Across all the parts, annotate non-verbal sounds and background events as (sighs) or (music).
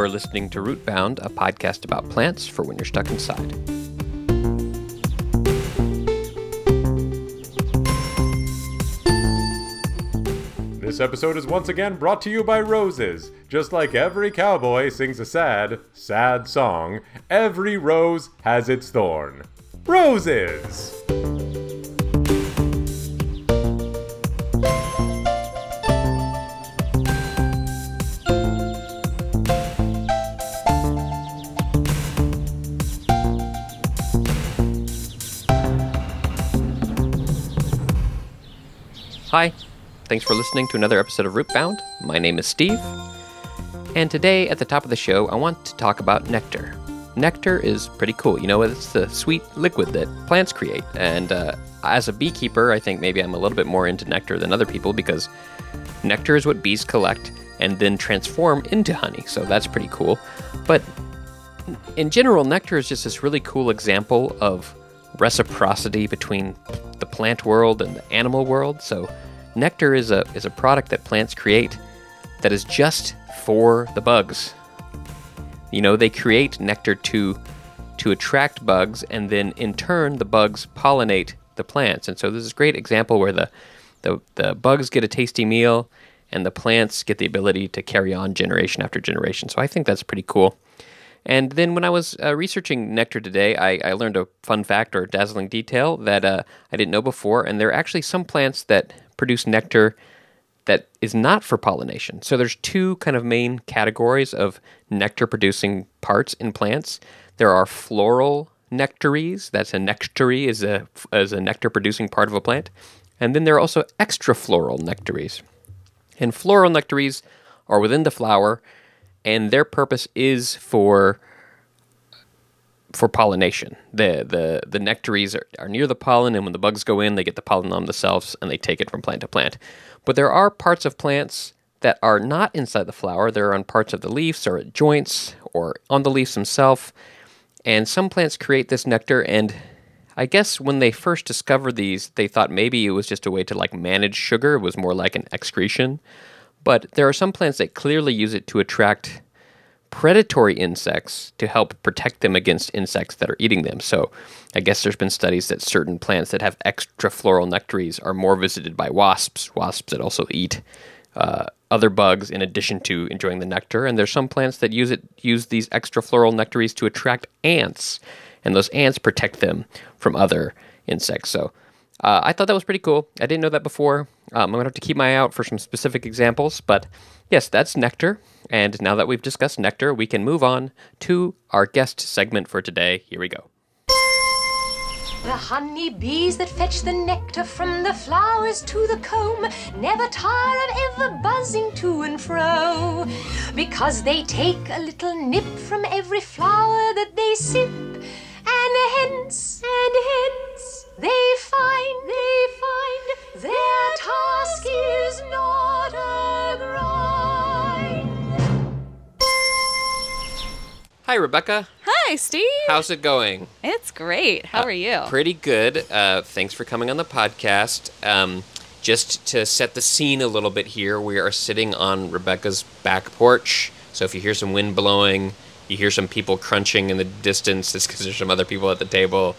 are listening to Rootbound, a podcast about plants for when you're stuck inside. This episode is once again brought to you by roses. Just like every cowboy sings a sad, sad song, every rose has its thorn. Roses! Hi, thanks for listening to another episode of Rootbound. My name is Steve, and today at the top of the show, I want to talk about nectar. Nectar is pretty cool. You know, it's the sweet liquid that plants create, and uh, as a beekeeper, I think maybe I'm a little bit more into nectar than other people because nectar is what bees collect and then transform into honey, so that's pretty cool. But in general, nectar is just this really cool example of reciprocity between the plant world and the animal world. So, nectar is a is a product that plants create that is just for the bugs. You know, they create nectar to to attract bugs, and then in turn, the bugs pollinate the plants. And so, this is a great example where the the, the bugs get a tasty meal, and the plants get the ability to carry on generation after generation. So, I think that's pretty cool. And then when I was uh, researching nectar today, I, I, learned a fun fact or dazzling detail that uh, I didn't know before. And there are actually some plants that produce nectar that is not for pollination. So there's two kind of main categories of nectar producing parts in plants. There are floral nectaries. That's a nectary is a is a nectar producing part of a plant. And then there are also extrafloral nectaries. And floral nectaries are within the flower and their purpose is for for pollination. The the the nectaries are, are near the pollen, and when the bugs go in, they get the pollen on themselves and they take it from plant to plant. But there are parts of plants that are not inside the flower. They're on parts of the leaves or at joints or on the leaves themselves. And some plants create this nectar and I guess when they first discovered these, they thought maybe it was just a way to like manage sugar. It was more like an excretion. But there are some plants that clearly use it to attract predatory insects to help protect them against insects that are eating them. So I guess there's been studies that certain plants that have extra floral nectaries are more visited by wasps, wasps that also eat uh, other bugs in addition to enjoying the nectar. And there's some plants that use it use these extra floral nectaries to attract ants, and those ants protect them from other insects. So uh, I thought that was pretty cool. I didn't know that before. Um, I'm going to have to keep my eye out for some specific examples, but yes, that's nectar. And now that we've discussed nectar, we can move on to our guest segment for today. Here we go. The honey bees that fetch the nectar from the flowers to the comb never tire of ever buzzing to and fro because they take a little nip from every flower Hi, Rebecca. Hi, Steve. How's it going? It's great. How are you? Pretty good. Uh, thanks for coming on the podcast. Um, just to set the scene a little bit here, we are sitting on Rebecca's back porch. So if you hear some wind blowing, you hear some people crunching in the distance, it's because there's some other people at the table.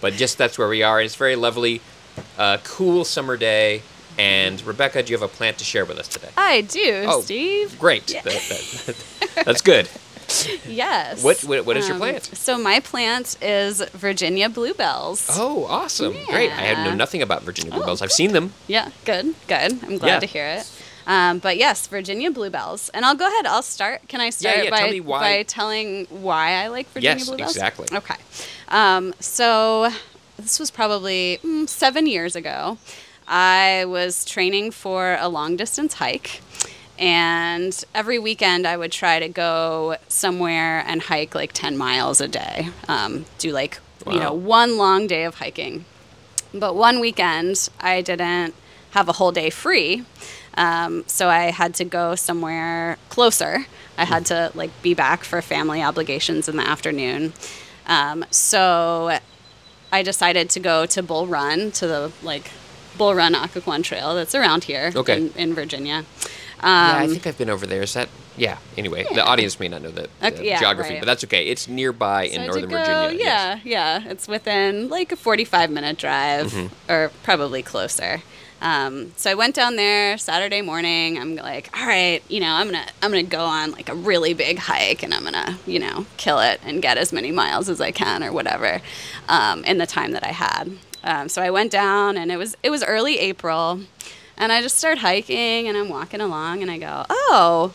But just that's where we are. And it's very lovely, uh, cool summer day. And Rebecca, do you have a plant to share with us today? I do, Oh, Steve. Great. That- that- (laughs) that's good. (laughs) Yes. What- what- what is your Um, plant? So my plant is Virginia bluebells. Oh, awesome. Great. I had know Yeah. nothing about Virginia Oh, bluebells. I've seen them. Yeah, good, good. I'm glad Yeah. to hear it. Um, but yes, Virginia bluebells. And I'll go ahead. I'll start. Can I start yeah, by, tell by telling why I like Virginia Yes, bluebells? exactly. Okay. Um, so this was probably mm, seven years ago. I was training for a long distance hike. And every weekend, I would try to go somewhere and hike like 10 miles a day. Um, do like, you know, one long day of hiking. But one weekend, I didn't have a whole day free. Um, so I had to go somewhere closer. I had to like be back for family obligations in the afternoon. Um, so I decided to go to Bull Run to the like Bull Run Occoquan Trail that's around here Okay. in, in Virginia. Yeah, I think I've been over there. Is that? Yeah. Anyway, the Um, audience may not know the, the Okay, yeah, geography, right. but that's okay. It's nearby So in Northern go- Virginia. yes. Yeah, yeah. It's within like a 45 minute drive Mm-hmm. or probably closer. Um, so I went down there Saturday morning. I'm like, all right, you know, I'm gonna I'm gonna go on like a really big hike and I'm gonna you know kill it and get as many miles as I can or whatever um, in the time that I had. Um, so I went down and it was it was early April, and I just start hiking and I'm walking along and I go, oh,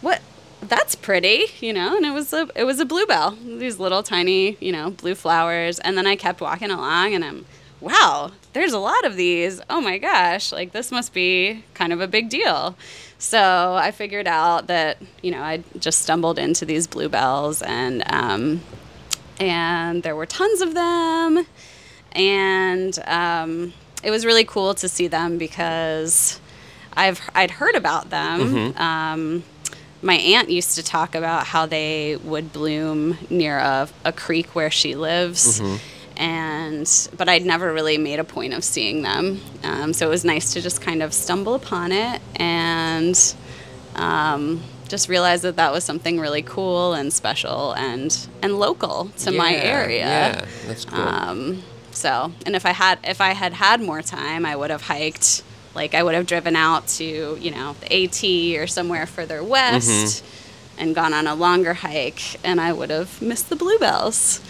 what? That's pretty you know? And it was a it was a bluebell these little tiny you know blue flowers. And then i kept walking along and i'm wow there's a lot of these. Oh my gosh like this must be kind of a big deal. So i figured out that you know i just stumbled into these bluebells and um, and there were tons of them. And um, it was really cool to see them because I've I'd heard about them. Um, my aunt used to talk about how they would bloom near a, a creek where she lives. And but I'd never really made a point of seeing them, um, so it was nice to just kind of stumble upon it and um, just realize that that was something really cool and special and and local to my area. Yeah, that's cool. Um, so, and if I had if I had had more time, I would have hiked. Like I would have driven out to you know the AT or somewhere further west, Mm-hmm. and gone on a longer hike, and I would have missed the bluebells.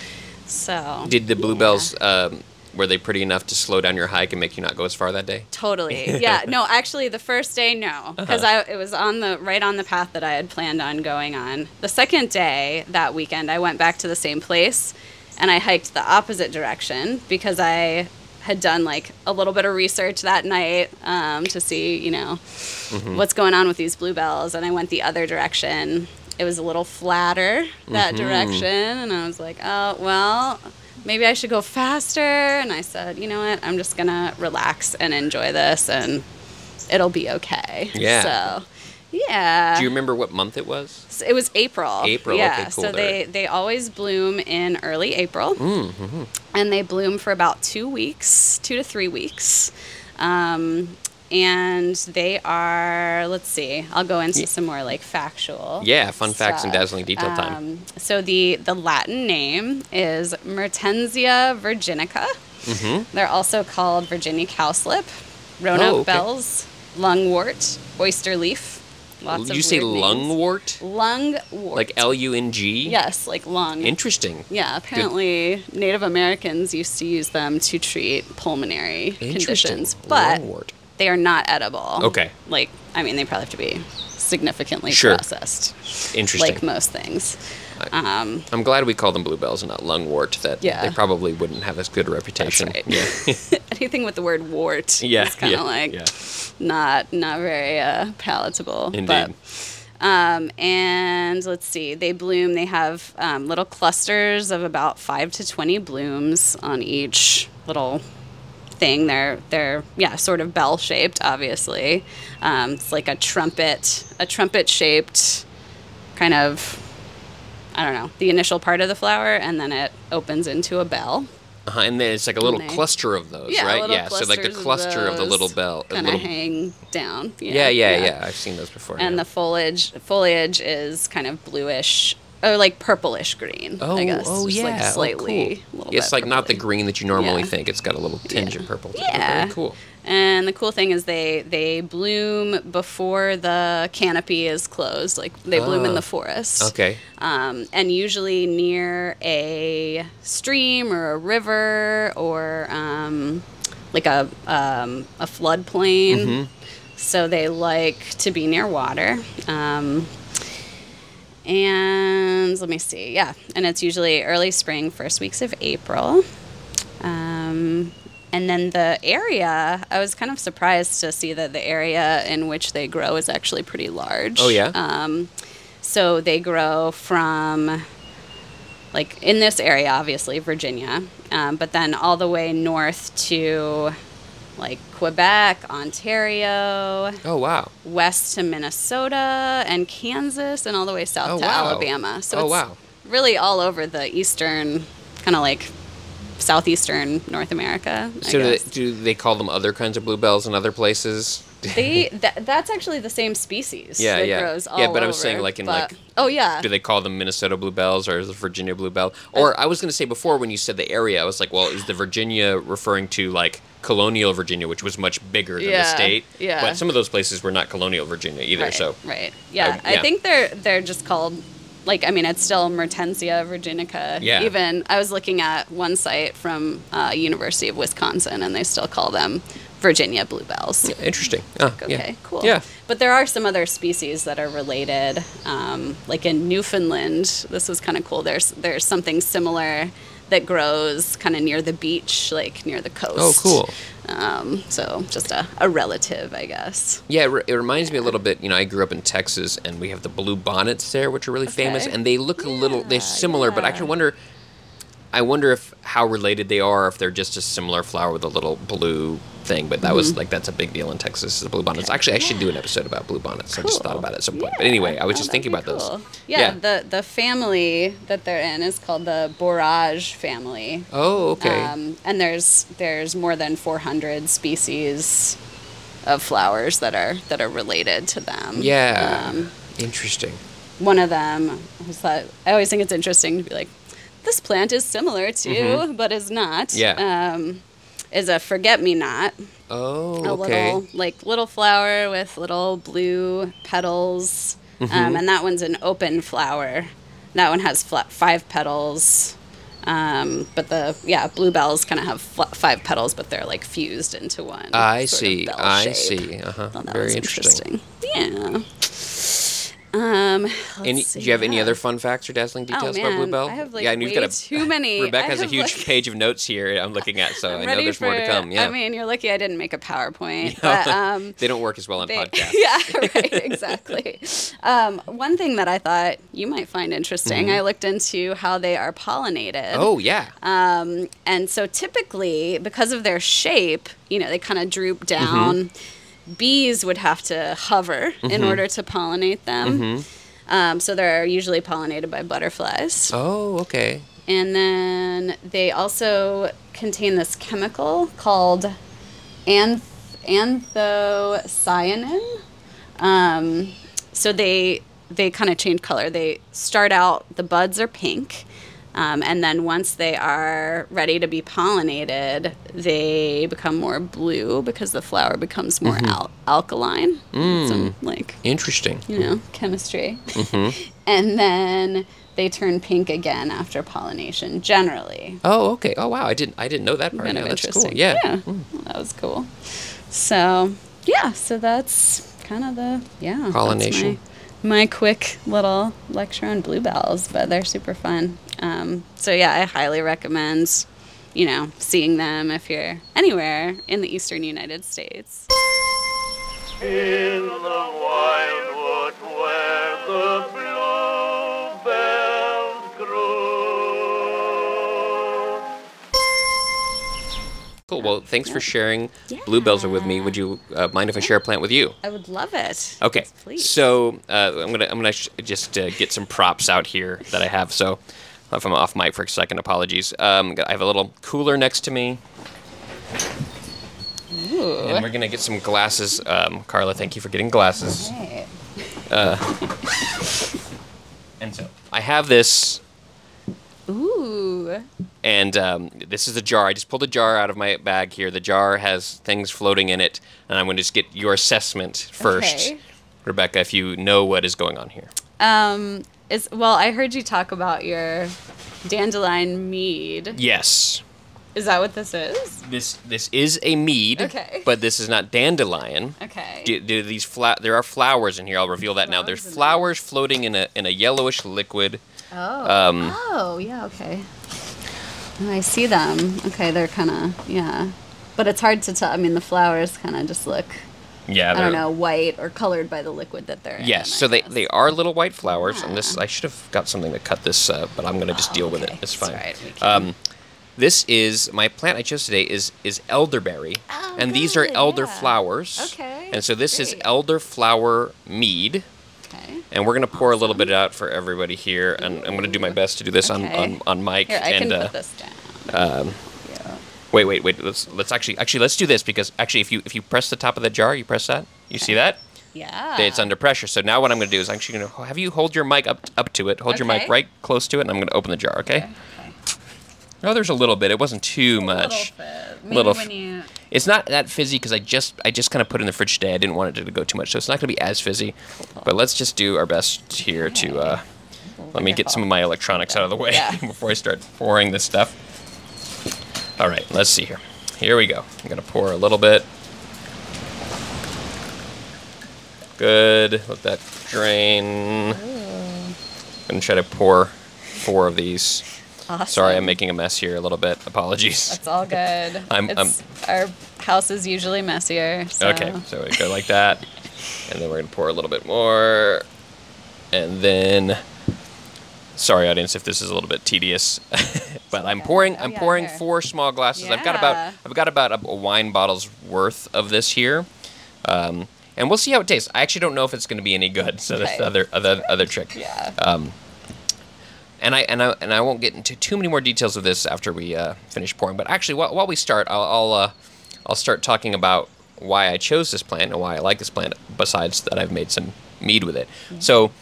So Did the yeah. bluebells? Um, were they pretty enough to slow down your hike and make you not go as far that day? Totally. (laughs) Yeah. No, actually, the first day, no, because I it was on the right on the path that I had planned on going on. The second day that weekend, I went back to the same place, and I hiked the opposite direction because I had done like a little bit of research that night um, to see, you know, what's going on with these bluebells, and I went the other direction. It was a little flatter that direction, and I was like, oh well, maybe I should go faster. And I said, you know what? I'm just gonna relax and enjoy this, and it'll be okay. Yeah. So, yeah. Do you remember what month it was? So it was April. April, Yeah. okay, cool, So they they always bloom in early April, Mm-hmm. and they bloom for about two weeks, two to three weeks. Um, and they are let's see i'll go into some more like factual Yeah, fun facts and dazzling detail time. Um, so the the latin name is mertensia virginica Mm-hmm. they're also called virginia cowslip roanoke Oh, okay. bells lungwort oyster leaf lots Did you say lungwort? Lungwort. Like L U N G? Yes, like lung. Interesting. yeah, apparently Native Americans used to use them to treat pulmonary conditions, but Lungwort. they are not edible. Okay. Like, I mean, they probably have to be significantly Sure. processed, Interesting. like most things. Um, I'm glad we call them bluebells and not lungwort. That Yeah. they probably wouldn't have as good a reputation. right. Yeah. (laughs) anything with the word wart (laughs) yeah. is kind of yeah, like yeah. not not very uh, palatable. Indeed. But Um, and let's see, they bloom. They have um, little clusters of about five to twenty blooms on each little thing. They're they're yeah, sort of bell shaped. Obviously, um, it's like a trumpet, a trumpet shaped kind of. I don't know the initial part of the flower, and then it opens into a bell. Uh-huh, and then it's like a little cluster of those, Yeah, right? Yeah. So like the cluster of, the little bell. kind of little- hang down. yeah, yeah, yeah, I've seen those before. And yeah. the foliage foliage is kind of bluish, or like purplish green. Oh, I guess. oh yeah, like oh, slightly. cool. a little It's like not the green that you normally Yeah. think. It's got a little tinge Yeah. of purple. Yeah. Very cool. And the cool thing is they they bloom before the canopy is closed. Like they bloom in the forest. Okay. Um, and usually near a stream or a river or um, like a um, a floodplain. Mm-hmm. So they like to be near water. Um, and let me see, yeah, and it's usually early spring, first weeks of April. And then the area, I was kind of surprised to see that the area in which they grow is actually pretty large. Oh, yeah? Um, so they grow from, like, in this area, obviously, Virginia, um, but then all the way north to, like, Quebec, Ontario, Oh wow. west to Minnesota and Kansas, and all the way south Oh, to wow. Alabama. So Oh, it's wow. really all over the eastern, kind of like southeastern North America. I So do they, do they call them other kinds of bluebells in other places? They (laughs) that, that's actually the same species. Yeah, yeah. Yeah, but I was saying, like, in, but- like, oh yeah. Do they call them Minnesota bluebells or is it Virginia bluebell? Or I was going to say before when you said the area, I was like, well, is the Virginia referring to like colonial Virginia, which was much bigger than the state? yeah. But some of those places were not colonial Virginia either. right, So right. Yeah, I yeah. think they're they're just called like I mean it's still Mertensia virginica. Yeah. Even I was looking at one site from uh, University of Wisconsin and they still call them Virginia bluebells. interesting. Ah, Okay, yeah. cool. Yeah. But there are some other species that are related. Um, like in Newfoundland, this was kind of cool. There's there's something similar that grows kind of near the beach, like near the coast. Oh, cool. Um, so just a, a relative, I guess. Yeah, it, re- it reminds me a little bit. You know, I grew up in Texas, and we have the blue bonnets there, which are really famous, and they look a little they're Yeah, similar. But I yeah. actually wonder, I wonder if how related they are, if they're just a similar flower with a little blue thing. But that was like that's a big deal in Texas. The blue bonnets. Mm-hmm. Actually, I should do an episode about blue bonnets. I just thought about it at some point. Yeah. But anyway, I was Oh, just thinking about those. cool. Yeah, the the family that they're in is called the Borage family. oh, okay. Um, and there's there's more than 400 species of flowers that are that are related to them. yeah. Um, Interesting. one of them was that I always think it's interesting to be like, this plant is similar to, but is not. Mm-hmm. Yeah. Um, is a forget me not. Oh, A okay. little like little flower with little blue petals. Mm-hmm. Um, and that one's an open flower. That one has fla- five petals. Um, but the yeah bluebells kind of have fl- five petals, but they're like fused into one. I see. I shape. see. Uh huh. Very was interesting. Yeah. Um, (sighs) Any, let's do you have see, any other fun facts or dazzling details oh, about. Bluebell? I have like yeah, and way you've got a, too many. (laughs) Rebecca has a huge like- page of notes here I'm looking at, so I know there's more to come. Yeah. I mean, you're lucky I didn't make a PowerPoint. (laughs) but, um, they don't work as well on they- podcasts. (laughs) yeah, right, exactly. um, one thing that I thought you might find interesting, I looked into how they are pollinated. Mm-hmm. Oh yeah. Um, and so typically, because of their shape, you know, they kind of droop down. Bees would have to hover in order to pollinate them. Um, so they're usually pollinated by butterflies. oh okay. And then they also contain this chemical called anth- anthocyanin. Um, so they they kind of change color. They start out the buds are pink, um, and then once they are ready to be pollinated, they become more blue because the flower becomes more al- alkaline. Some like Interesting. you know, chemistry. Mm-hmm. (laughs) and then they turn pink again after pollination, generally. Oh okay. Oh wow. I didn't I didn't know that part. Kind Yeah, of that's interesting. cool. Yeah. Well, that was cool. So, yeah, so that's kind of the, yeah. Pollination. My, quick little lecture on bluebells, but they're super fun. Um, so, yeah, I highly recommend, you know, seeing them if you're anywhere in the eastern United States. In the wildwood where the Cool. Well, thanks for sharing. Bluebells are with me. Would you uh, mind if I share a plant with you? I would love it. Okay. Yes, please. So uh, I'm gonna I'm gonna sh- just uh, get some props out here that I have. So if I'm off mic for a second, apologies. Um, I have a little cooler next to me. Ooh. And we're gonna get some glasses. Um, Carla, thank you for getting glasses. Right. (laughs) And so I have this, Ooh. and um, this is a jar. I just pulled a jar out of my bag here. The jar has things floating in it, and I'm gonna just get your assessment first, Okay. Rebecca, if you know what is going on here. Um, is well, I heard you talk about your dandelion mead. Yes. Is that what this is? This this is a mead, Okay. but this is not dandelion. Okay. Do, do these fla- there are flowers in here. I'll reveal that now. There's Flowers flowers floating in a in a yellowish liquid. Oh. Um, oh, yeah, okay. Oh, I see them. Okay, they're kind of, yeah. But it's hard to tell. I mean, the flowers kind of just look, Yeah, I don't know, white or colored by the liquid that they're in. Yes, I so they, guess. they are little white flowers, and this I should have got something to cut this, uh, but I'm gonna just deal with it. okay. It's fine. right. Um, this is my plant I chose today is is elderberry, Oh, and these are elder yeah. flowers. Okay, And so this is great. elderflower mead. Okay. And we're gonna pour a little bit out for everybody here, and I'm gonna do my best to do this on, Okay. on, on mic. Here, I and can uh, put this down. um, Yeah. Wait, wait, wait. Let's let's actually actually let's do this because actually if you if you press the top of the jar, you press that. You see that? Yeah. It's under pressure. So now what I'm going to do is I'm actually going to have you hold your mic up up to it. Hold your mic right close to it, and I'm going to open the jar. Okay? okay. Oh, there's a little bit. It wasn't too much. Maybe Little when f- you. It's not that fizzy because I just I just kind of put it in the fridge today. I didn't want it to go too much, so it's not going to be as fizzy. But let's just do our best here to uh, let me get some of my electronics out of the way Yeah. (laughs) before I start pouring this stuff. All right, let's see here. Here we go. I'm gonna pour a little bit. Good. Let that drain. I'm gonna try to pour four of these. Awesome. Sorry, I'm making a mess here a little bit. Apologies. It's all good. (laughs) I'm- it's, our house is usually messier. So. Okay, so we go like that, and then we're gonna pour a little bit more, and then. Sorry, audience, if this is a little bit tedious, (laughs) but I'm pouring. Oh, I'm yeah, pouring here. four small glasses. I've got about. Yeah. I've got about a, a wine bottle's worth of this here, um, and we'll see how it tastes. I actually don't know if it's going to be any good. So that's the other other other trick. Yeah. Um, and I and I and I won't get into too many more details of this after we uh, finish pouring. But actually, while, while we start, I'll I'll, uh, I'll start talking about why I chose this plant and why I like this plant. Besides that, I've made some mead with it. So,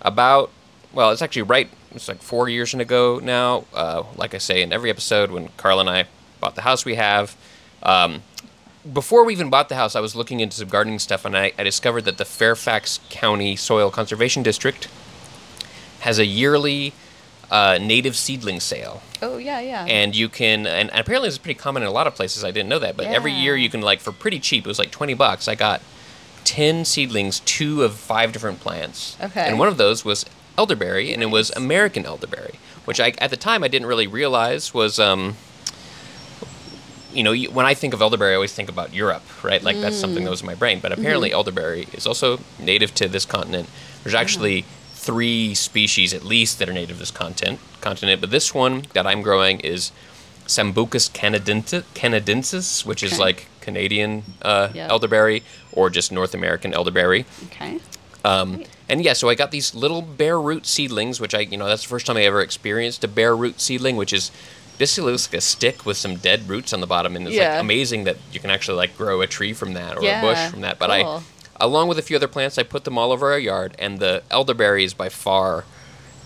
about well, it's actually right. It's like four years ago now. Uh, like I say in every episode, when Carl and I bought the house we have. Um, before we even bought the house, I was looking into some gardening stuff, and I, I discovered that the Fairfax County Soil Conservation District has a yearly uh, native seedling sale, oh yeah, yeah. and you can and, apparently it's pretty common in a lot of places. I didn't know that, but every year you can like for pretty cheap. It was like twenty bucks. I got ten seedlings, two of five different plants, Okay. and one of those was elderberry, and it was American elderberry, which I at the time I didn't really realize was. Um, you know, when I think of elderberry, I always think about Europe, right? Like that's something that was in my brain. But apparently, elderberry is also native to this continent. There's actually three species at least that are native to this continent. Continent, but this one that I'm growing is Sambucus canadensis, which is like Canadian uh, Yep. elderberry or just North American elderberry. okay. Um, and yeah, so I got these little bare root seedlings, which I, you know, that's the first time I ever experienced a bare root seedling, which is basically looks like a stick with some dead roots on the bottom, and it's Yeah. like amazing that you can actually like grow a tree from that or Yeah, a bush from that. But I, cool. Along with a few other plants, I put them all over our yard, and the elderberry is by far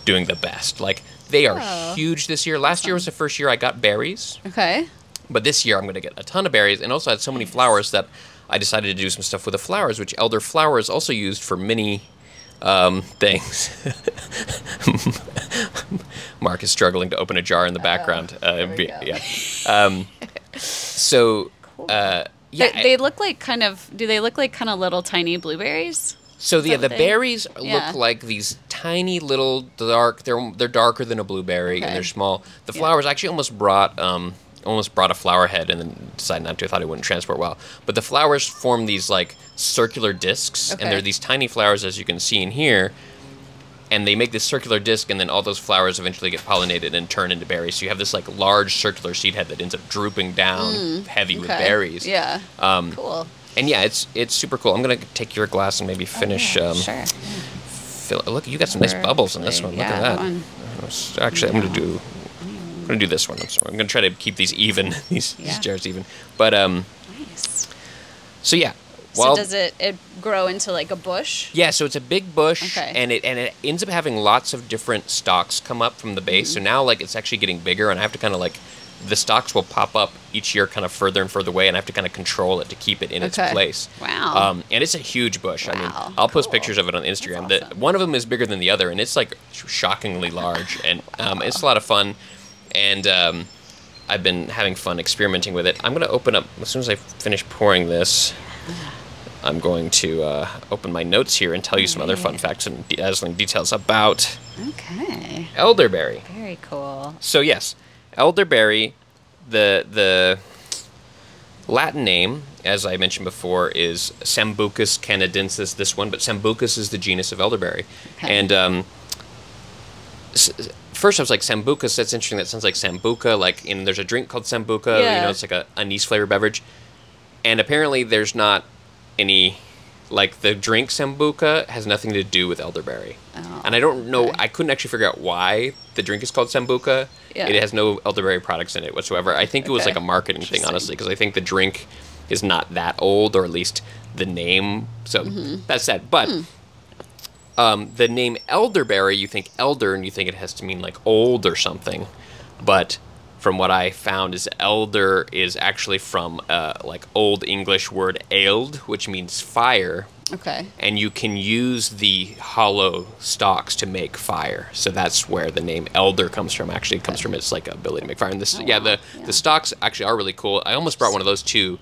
doing the best. Like they are Oh. huge this year. Last year was the first year I got berries. Okay. But this year I'm going to get a ton of berries and also had so many flowers that I decided to do some stuff with the flowers, which elder flower is also used for many um, things. (laughs) Mark is struggling to open a jar in the background. uh, there we be- go. yeah. Um, so, (laughs) uh, yeah. They, they look like kind of. Do they look like kind of little tiny blueberries? So the, yeah, the they- berries Yeah. look like these tiny little dark. They're they're darker than a blueberry Okay. and they're small. The Yeah. flowers I actually almost brought um almost brought a flower head and then decided not to. I thought it wouldn't transport well. But the flowers form these like circular discs, and they're these tiny flowers as you can see in here. And they make this circular disc, and then all those flowers eventually get pollinated and turn into berries. So you have this like large circular seed head that ends up drooping down, heavy with Mm, berries. Yeah. Um, Cool. And yeah, it's it's super cool. I'm gonna take your glass and maybe finish. um, sure. fill look, you got some nice bubbles in this one. Look Yeah, at that one. Actually, I'm gonna do. I'm gonna do this one. I'm sorry. I'm gonna try to keep these even. (laughs) These, these jars even. But um. Nice. So yeah. Well, so does it it grow into like a bush? yeah, so it's a big bush, Okay. and it and it ends up having lots of different stalks come up from the base. Mm-hmm. So now, like, it's actually getting bigger, and I have to kind of like, the stalks will pop up each year, kind of further and further away, and I have to kind of control it to keep it in its place. Wow. Um, and it's a huge bush. I mean, Wow, I'll post pictures of it on Instagram. That's The- one of them is bigger than the other, and it's like shockingly large, and um, it's a lot of fun. And um, I've been having fun experimenting with it. I'm gonna open up as soon as I finish pouring this. I'm going to uh, open my notes here and tell you some other fun facts and dazzling details about Okay. elderberry. Very cool. So yes, elderberry, the the Latin name, as I mentioned before, is Sambucus canadensis. This one, but Sambucus is the genus of elderberry, Okay. and um, s- first I was like Sambucus. That's interesting. That sounds like sambuca. Like, in there's a drink called sambuca. Yeah. You know, it's like a anise flavored beverage, and apparently there's not any. Like the drink sambuca has nothing to do with elderberry, Oh, and I don't know. okay. I couldn't actually figure out why the drink is called sambuca. Yeah. It has no elderberry products in it whatsoever. I think it was like a marketing thing, honestly, because I think the drink is not that old, or at least the name. So Mm-hmm. that's sad. But Hmm. um, the name elderberry, you think elder, and you think it has to mean like old or something. But from what I found, is elder is actually from uh, like old English word eld, which means fire, Okay. and you can use the hollow stalks to make fire. So that's where the name elder comes from. Actually, it comes from its like ability to make fire. And this, yeah, the Oh, yeah. the stalks actually are really cool. I almost brought one of those too.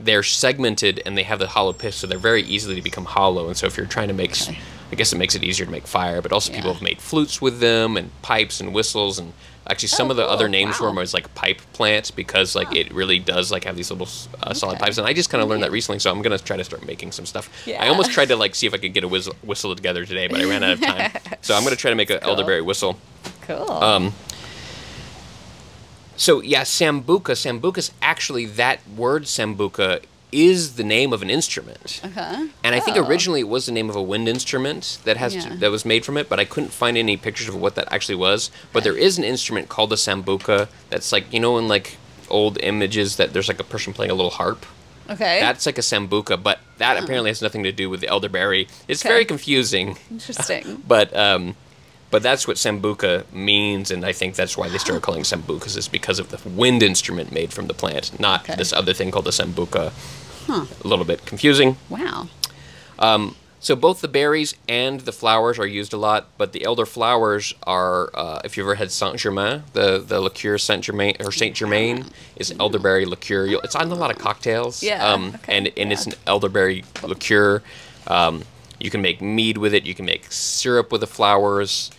They're segmented and they have the hollow pitch, so they're very easily to become hollow. And so if you're trying to make, Okay. I guess it makes it easier to make fire. But also people have made flutes with them and pipes and whistles and. Actually, some Oh, of the other cool. names for them is like pipe plants because like it really does like have these little uh, solid pipes, and I just kind of learned that recently. So I'm gonna try to start making some stuff. I almost tried to like see if I could get a whistle, whistle together today, but I ran out of time. (laughs) so I'm gonna try to make an Cool. elderberry whistle. Cool. Um, so yeah, sambuca. Sambuca's actually that word sambuca is the name of an instrument. okay. And I think Oh. originally it was the name of a wind instrument that has Yeah. that was made from it, but I couldn't find any pictures of what that actually was. But there is an instrument called a sambuca that's like you know in like old images that there's like a person playing a little harp. Okay. That's like a sambuca, but that apparently has nothing to do with the elderberry. It's Okay. very confusing, interesting. (laughs) but um, but that's what sambuca means, and I think that's why they started (gasps) calling sambucas is because of the wind instrument made from the plant, not Okay. this other thing called the sambuca. A little bit confusing. wow. So both the berries and the flowers are used a lot, but the elder flowers are. Uh, if you've ever had Saint Germain, the the liqueur Saint Germain or Saint Germain is elderberry liqueur. You'll, it's on a lot of cocktails. Yeah, Um, okay, and and it's an elderberry liqueur. Um, you can make mead with it. You can make syrup with the flowers.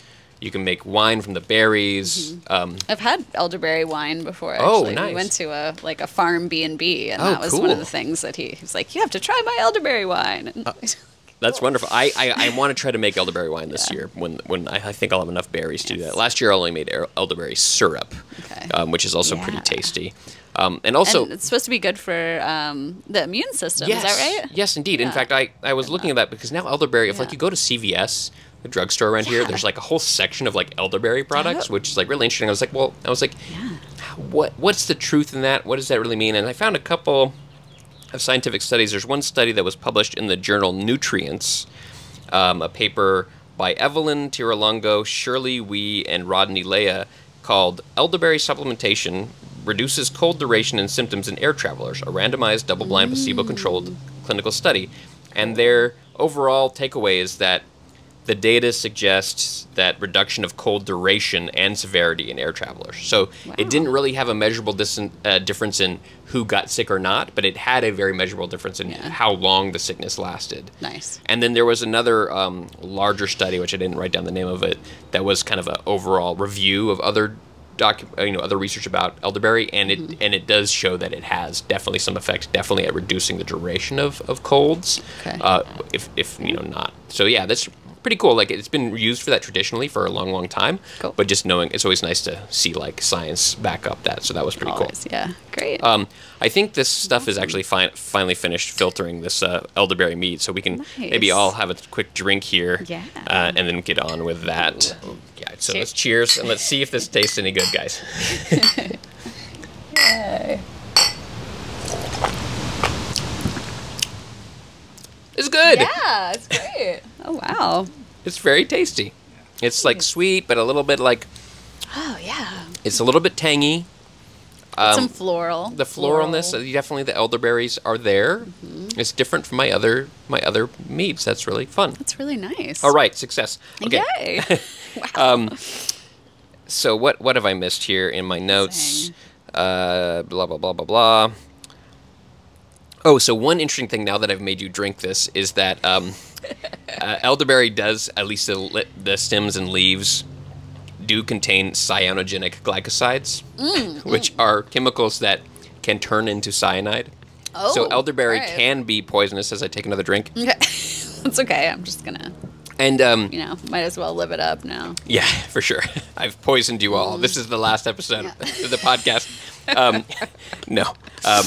You can make wine from the berries. Mm-hmm. Um, I've had elderberry wine before. Oh, Actually. nice. We went to a like a farm B and B, and Oh, that was one of the things that he, he was like, "You have to try my elderberry wine." And (laughs) That's wonderful. I, I, I want to try to make elderberry wine this Yeah. year when when I, I think I'll have enough berries to do that. Last year I only made elderberry syrup, Okay. um, which is also pretty tasty. Um, and also, and it's supposed to be good for um, the immune system. yes, Is that right? yes, indeed. In fact, I, I was looking at that because now elderberry, if like you go to CVS, the drugstore around here, there's like a whole section of like elderberry products, Oh. which is like really interesting. I was like, well, I was like, Yeah. what what's the truth in that? What does that really mean? And I found a couple of scientific studies. There's one study that was published in the journal Nutrients, um, a paper by Evelin Tiralongo, Shirley Wee, and Rodney Lea called "Elderberry Supplementation Reduces Cold Duration and Symptoms in Air Travelers," a randomized, double-blind, placebo-controlled clinical study. And their overall takeaway is that the data suggests that reduction of cold duration and severity in air travelers. So it didn't really have a measurable dis- uh, difference in who got sick or not, but it had a very measurable difference in Yeah. how long the sickness lasted. Nice. And then there was another um, larger study, which I didn't write down the name of it, that was kind of an overall review of other docu- you know other research about elderberry, and it Mm-hmm. and it does show that it has definitely some effect, definitely at reducing the duration of, of colds. Okay. Uh, if if you know not, so yeah, that's pretty cool. Like it's been used for that traditionally for a long, long time. Cool. But just knowing, it's always nice to see like science back up that. So that was pretty cool. Yeah. Great. Um, I think this stuff is actually fi- finally finished filtering this uh, elderberry mead, so we can maybe all have a quick drink here, Yeah. uh, and then get on with that. Yeah, so Cheers. let's cheers and let's see if this tastes any good, guys. Yay. (laughs) (laughs) It's good. yeah, it's great. Wow. It's very tasty. It's like sweet, but a little bit like Oh yeah. it's a little bit tangy. Um, Some floral. the floralness, uh, definitely the elderberries are there. Mm-hmm. It's different from my other my other meads. That's really fun. That's really nice. All right, success. Okay. Yay. (laughs) wow. So what what have I missed here in my notes? Uh, blah blah blah blah blah. Oh, so one interesting thing now that I've made you drink this is that um, (laughs) uh, elderberry does at least the, the stems and leaves do contain cyanogenic glycosides, Mm, (laughs) which are chemicals that can turn into cyanide. so Oh, elderberry alright. can be poisonous. As I take another drink, Okay. (laughs) That's okay. I'm just gonna, and um, you know, might as well live it up now. Yeah, for sure. I've poisoned you all. This is the last episode of the podcast. Um, no, um,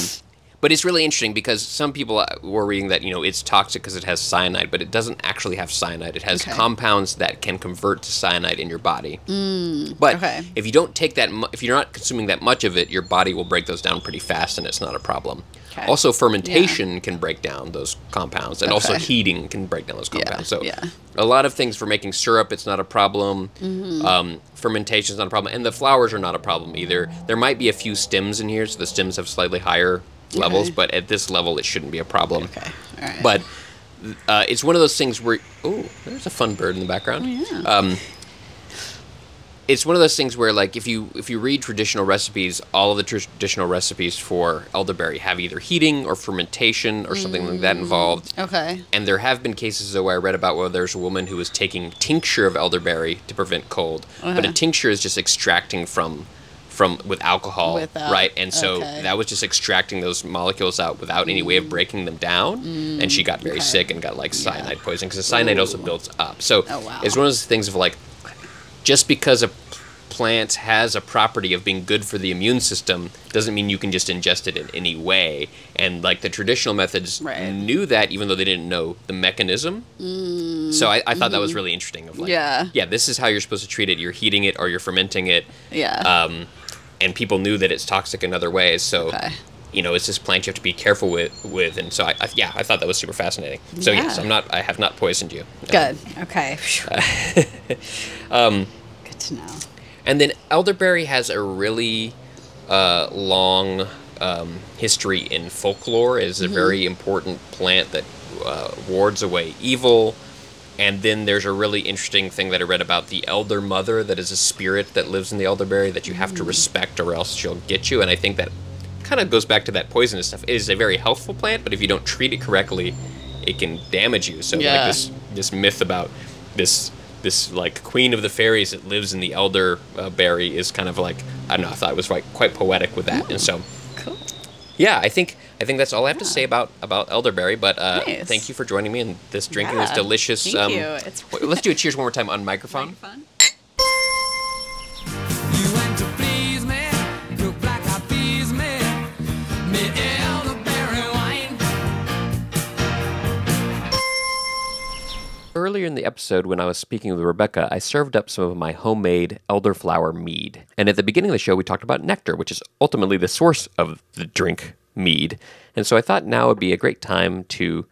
But it's really interesting because some people uh, were reading that you know it's toxic because it has cyanide, but it doesn't actually have cyanide. It has Okay. compounds that can convert to cyanide in your body. Mm, but okay. if you don't take that, mu- if you're not consuming that much of it, your body will break those down pretty fast, and it's not a problem. Okay. Also, fermentation can break down those compounds, and also heating can break down those compounds. so, yeah. a lot of things for making syrup, it's not a problem. Mm-hmm. Um, fermentation is not a problem, and the flowers are not a problem either. There might be a few stems in here, so the stems have slightly higher levels, but at this level, it shouldn't be a problem. Okay. All right. But uh, it's one of those things where oh, there's a fun bird in the background. yeah. Um, it's one of those things where like if you if you read traditional recipes, all of the traditional recipes for elderberry have either heating or fermentation or something like that involved. okay. And there have been cases though where I read about where there's a woman who was taking tincture of elderberry to prevent cold, but a Uh-huh. tincture is just extracting from from with alcohol, Without- right? And so okay. that was just extracting those molecules out without any way of breaking them down, and she got very Mm. okay. sick and got like cyanide poisoning because the cyanide also builds up. So Oh, wow. it's one of those things of like just because a plant has a property of being good for the immune system doesn't mean you can just ingest it in any way. And like the traditional methods Right. knew that even though they didn't know the mechanism. So I, I thought that was really interesting. Of like, Mm. Yeah. yeah, this is how you're supposed to treat it. You're heating it or you're fermenting it. Yeah. Um, and people knew that it's toxic in other ways. So. Okay. You know, it's this plant you have to be careful with, with, and so I, I yeah, I thought that was super fascinating. So yes, I'm not, I have not poisoned you. Good. Okay. (laughs) Um, Good to know. And then elderberry has a really uh, long um, history in folklore. It is a very important plant that uh, wards away evil. And then there's a really interesting thing that I read about the elder mother, that is a spirit that lives in the elderberry that you have to respect or else she'll get you. And I think that kind of goes back to that poisonous stuff. It is a very healthful plant, but if you don't treat it correctly, it can damage you. So Yeah. like this this myth about this this like queen of the fairies that lives in the elder uh, berry is kind of like I don't know. I thought it was like quite poetic with that, and so Cool. yeah, I think I think that's all I have to say about about elderberry. But uh, Nice. thank you for joining me, and this drinking was Yeah, delicious. thank um, you. It's let's do a cheers one more time on microphone. fun. You went to please me, cook like I please me, me elderberry wine. Earlier in the episode, when I was speaking with Rebecca, I served up some of my homemade elderflower mead. And at the beginning of the show, we talked about nectar, which is ultimately the source of the drink mead. And so I thought now would be a great time to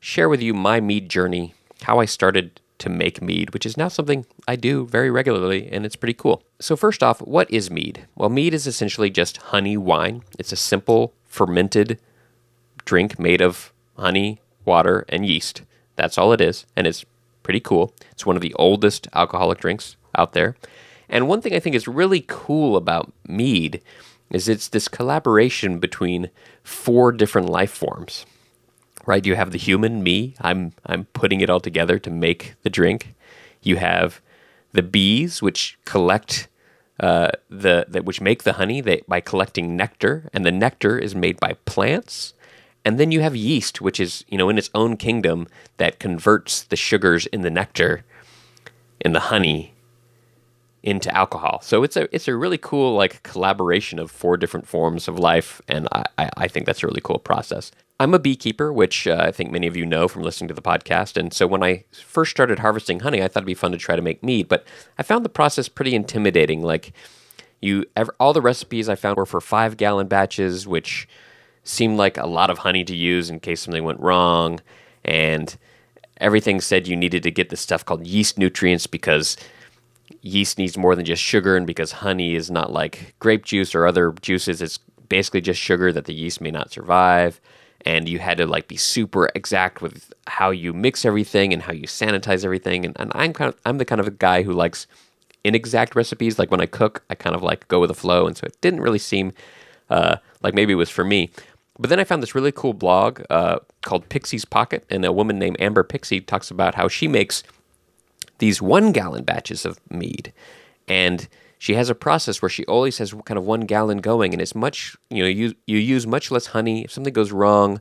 share with you my mead journey, how I started to make mead, which is now something I do very regularly, and it's pretty cool. So, first off, what is mead? Well, mead is essentially just honey wine. It's a simple fermented drink made of honey, water, and yeast. That's all it is, and it's pretty cool. It's one of the oldest alcoholic drinks out there. And one thing I think is really cool about mead is it's this collaboration between four different life forms. Right? You have the human, me. I'm I'm putting it all together to make the drink. You have the bees, which collect uh, the, the which make the honey they, by collecting nectar, and the nectar is made by plants. And then you have yeast, which is you know in its own kingdom that converts the sugars in the nectar, in the honey, into alcohol. So it's a it's a really cool like collaboration of four different forms of life, and I, I, think that's a really cool process. I'm a beekeeper, which uh, I think many of you know from listening to the podcast. And so when I first started harvesting honey, I thought it'd be fun to try to make mead, but I found the process pretty intimidating. Like you, ev all the recipes I found were for five gallon batches, which seemed like a lot of honey to use in case something went wrong, and everything said you needed to get this stuff called yeast nutrients because yeast needs more than just sugar and because honey is not like grape juice or other juices it's basically just sugar that the yeast may not survive. And you had to like be super exact with how you mix everything and how you sanitize everything. And, and i'm kind of i'm the kind of a guy who likes inexact recipes. Like when i cook i kind of like go with the flow. And so it didn't really seem uh, like maybe it was for me. But then i found this really cool blog uh, called pixie's pocket. And a woman named amber pixie talks about how she makes these one gallon batches of mead. And she has a process where she always has kind of one gallon going, and it's much, you know, you, you use much less honey. If something goes wrong,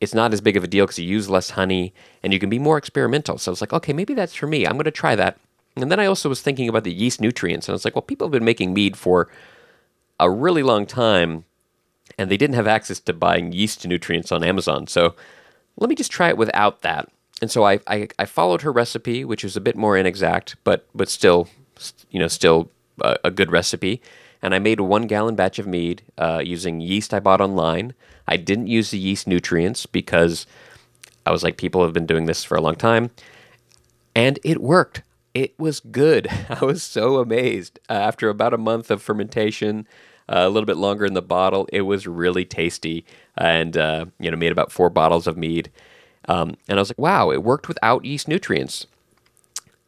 it's not as big of a deal because you use less honey and you can be more experimental. So it's like, okay, maybe that's for me. I'm going to try that. And then I also was thinking about the yeast nutrients, and I was like, well, people have been making mead for a really long time, and they didn't have access to buying yeast nutrients on Amazon. So let me just try it without that. And so I, I, I followed her recipe, which was a bit more inexact, but but still, you know, still a, a good recipe. And I made a one gallon batch of mead uh, using yeast I bought online. I didn't use the yeast nutrients because I was like, people have been doing this for a long time, and it worked. It was good. (laughs) I was so amazed. Uh, after about a month of fermentation, uh, a little bit longer in the bottle, it was really tasty, and uh, you know, made about four bottles of mead. Um, and I was like, wow, it worked without yeast nutrients.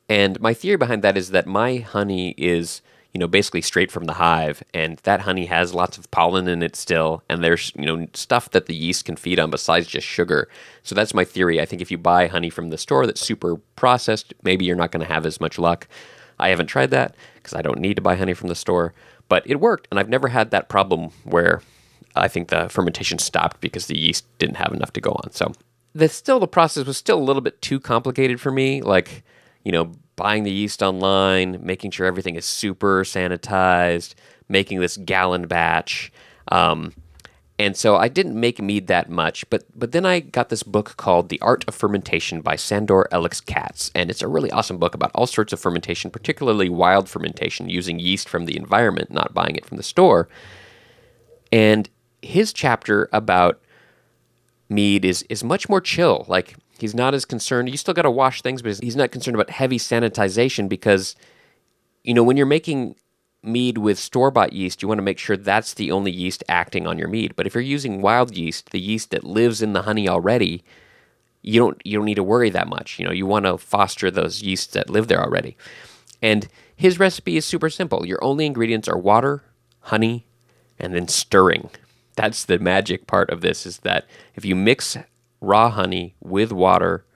And my theory behind that is that my honey is, you know, basically straight from the hive, and that honey has lots of pollen in it still, and there's, you know, stuff that the yeast can feed on besides just sugar. So that's my theory. I think if you buy honey from the store that's super processed, maybe you're not going to have as much luck. I haven't tried that because I don't need to buy honey from the store, but it worked, and I've never had that problem where I think the fermentation stopped because the yeast didn't have enough to go on. So the still the process was still a little bit too complicated for me. Like, you know, buying the yeast online, making sure everything is super sanitized, making this gallon batch. Um, and so I didn't make mead that much, but but then I got this book called The Art of Fermentation by Sandor Ellix Katz, and it's a really awesome book about all sorts of fermentation, particularly wild fermentation, using yeast from the environment, not buying it from the store. And his chapter about mead is is much more chill. Like he's not as concerned. You still got to wash things, but he's not concerned about heavy sanitization because you know when you're making mead with store bought yeast, you want to make sure that's the only yeast acting on your mead. But if you're using wild yeast, the yeast that lives in the honey already, you don't you don't need to worry that much. You know, you want to foster those yeasts that live there already. And his recipe is super simple. Your only ingredients are water, honey, and then stirring. That's the magic part of this is that if you mix raw honey with water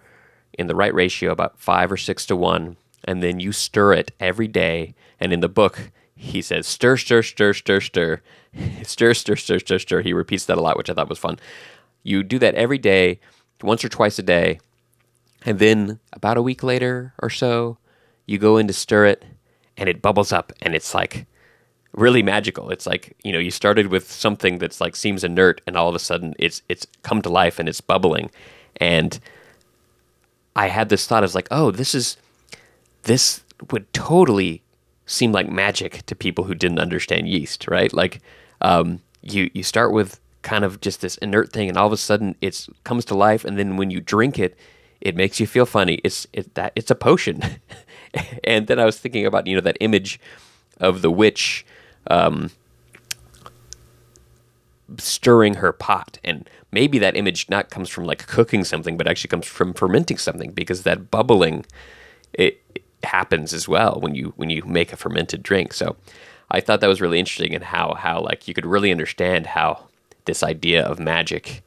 in the right ratio, about five or six to one, and then you stir it every day. And in the book, he says, stir, stir, stir, stir, stir, (laughs) stir, stir, stir, stir, stir. He repeats that a lot, which I thought was fun. You do that every day, once or twice a day. And then about a week later or so, you go in to stir it and it bubbles up and it's like really magical. It's like, you know, you started with something that's like seems inert and all of a sudden it's it's come to life and it's bubbling. And I had this thought of like, oh, this is this would totally seem like magic to people who didn't understand yeast, right? Like um, you you start with kind of just this inert thing and all of a sudden it's comes to life and then when you drink it it makes you feel funny. It's it that it's a potion. (laughs) and then I was thinking about, you know, that image of the witch um, stirring her pot. And maybe that image not comes from like cooking something but actually comes from fermenting something because that bubbling it, it happens as well when you when you make a fermented drink. So i thought that was really interesting and how how like you could really understand how this idea of magic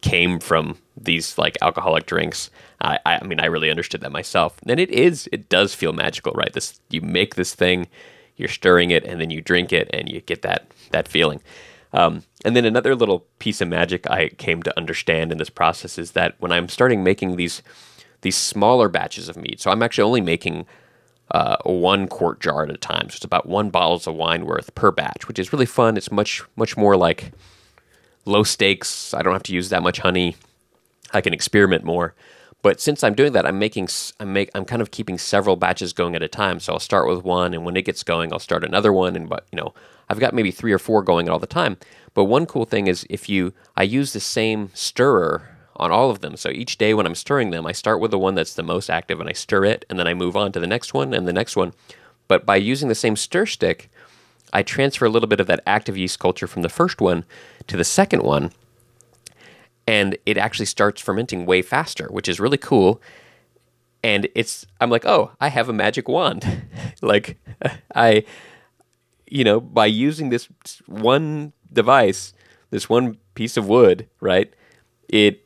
came from these like alcoholic drinks. I i mean i really understood that myself. And it is it does feel magical right? This you make this thing you're stirring it and then you drink it and you get that that feeling um, and then another little piece of magic I came to understand in this process is that when I'm starting making these these smaller batches of mead, so I'm actually only making uh, one quart jar at a time, so it's about one bottles of wine worth per batch, which is really fun. It's much much more like low stakes. I don't have to use that much honey. I can experiment more. But since I'm doing that, I'm making I'm make I'm kind of keeping several batches going at a time. So I'll start with one, and when it gets going, I'll start another one, and but you know I've got maybe three or four going all the time. But one cool thing is if you I use the same stirrer on all of them. So each day when I'm stirring them, I start with the one that's the most active, and I stir it, and then I move on to the next one and the next one. But by using the same stir stick, I transfer a little bit of that active yeast culture from the first one to the second one and it actually starts fermenting way faster, which is really cool. And it's I'm like, oh, I have a magic wand. (laughs) like (laughs) I you know, by using this one device, this one piece of wood, right? It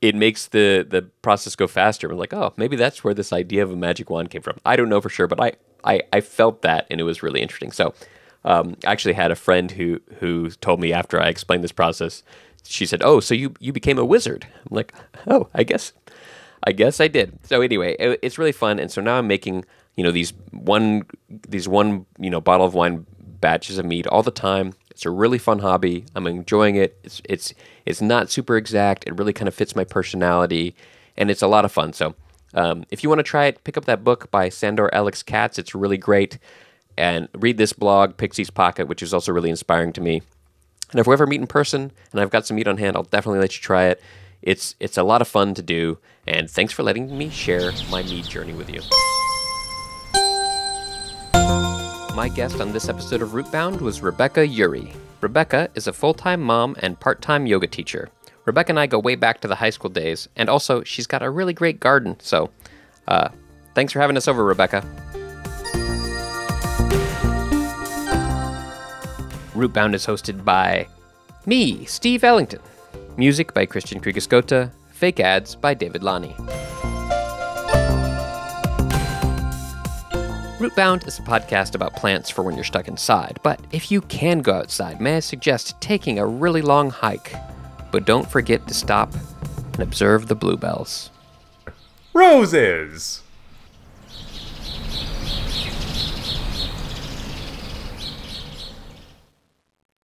it makes the the process go faster. I'm like, oh, maybe that's where this idea of a magic wand came from. I don't know for sure, but I I, I felt that, and it was really interesting. So, um, I actually had a friend who who told me after I explained this process. She said, "Oh, so you you became a wizard?" I'm like, "Oh, I guess, I guess I did." So anyway, it, it's really fun, and so now I'm making you know these one these one you know bottle of wine batches of mead all the time. It's a really fun hobby. I'm enjoying it. It's it's it's not super exact. It really kind of fits my personality, and it's a lot of fun. So, um, if you want to try it, pick up that book by Sandor Ellix Katz. It's really great, and read this blog, Pixie's Pocket, which is also really inspiring to me. And if we ever meet in person and I've got some mead on hand, I'll definitely let you try it. It's it's a lot of fun to do, and thanks for letting me share my mead journey with you. My guest on this episode of Rootbound was Rebecca Yuri. Rebecca is a full time mom and part time yoga teacher. Rebecca and I go way back to the high school days, and also she's got a really great garden. So, uh, thanks for having us over, Rebecca. Rootbound is hosted by me, Steve Ellington. Music by Christian Kriegesgota. Fake ads by David Lani. Rootbound is a podcast about plants for when you're stuck inside, but if you can go outside, may I suggest taking a really long hike. But don't forget to stop and observe the bluebells. Roses!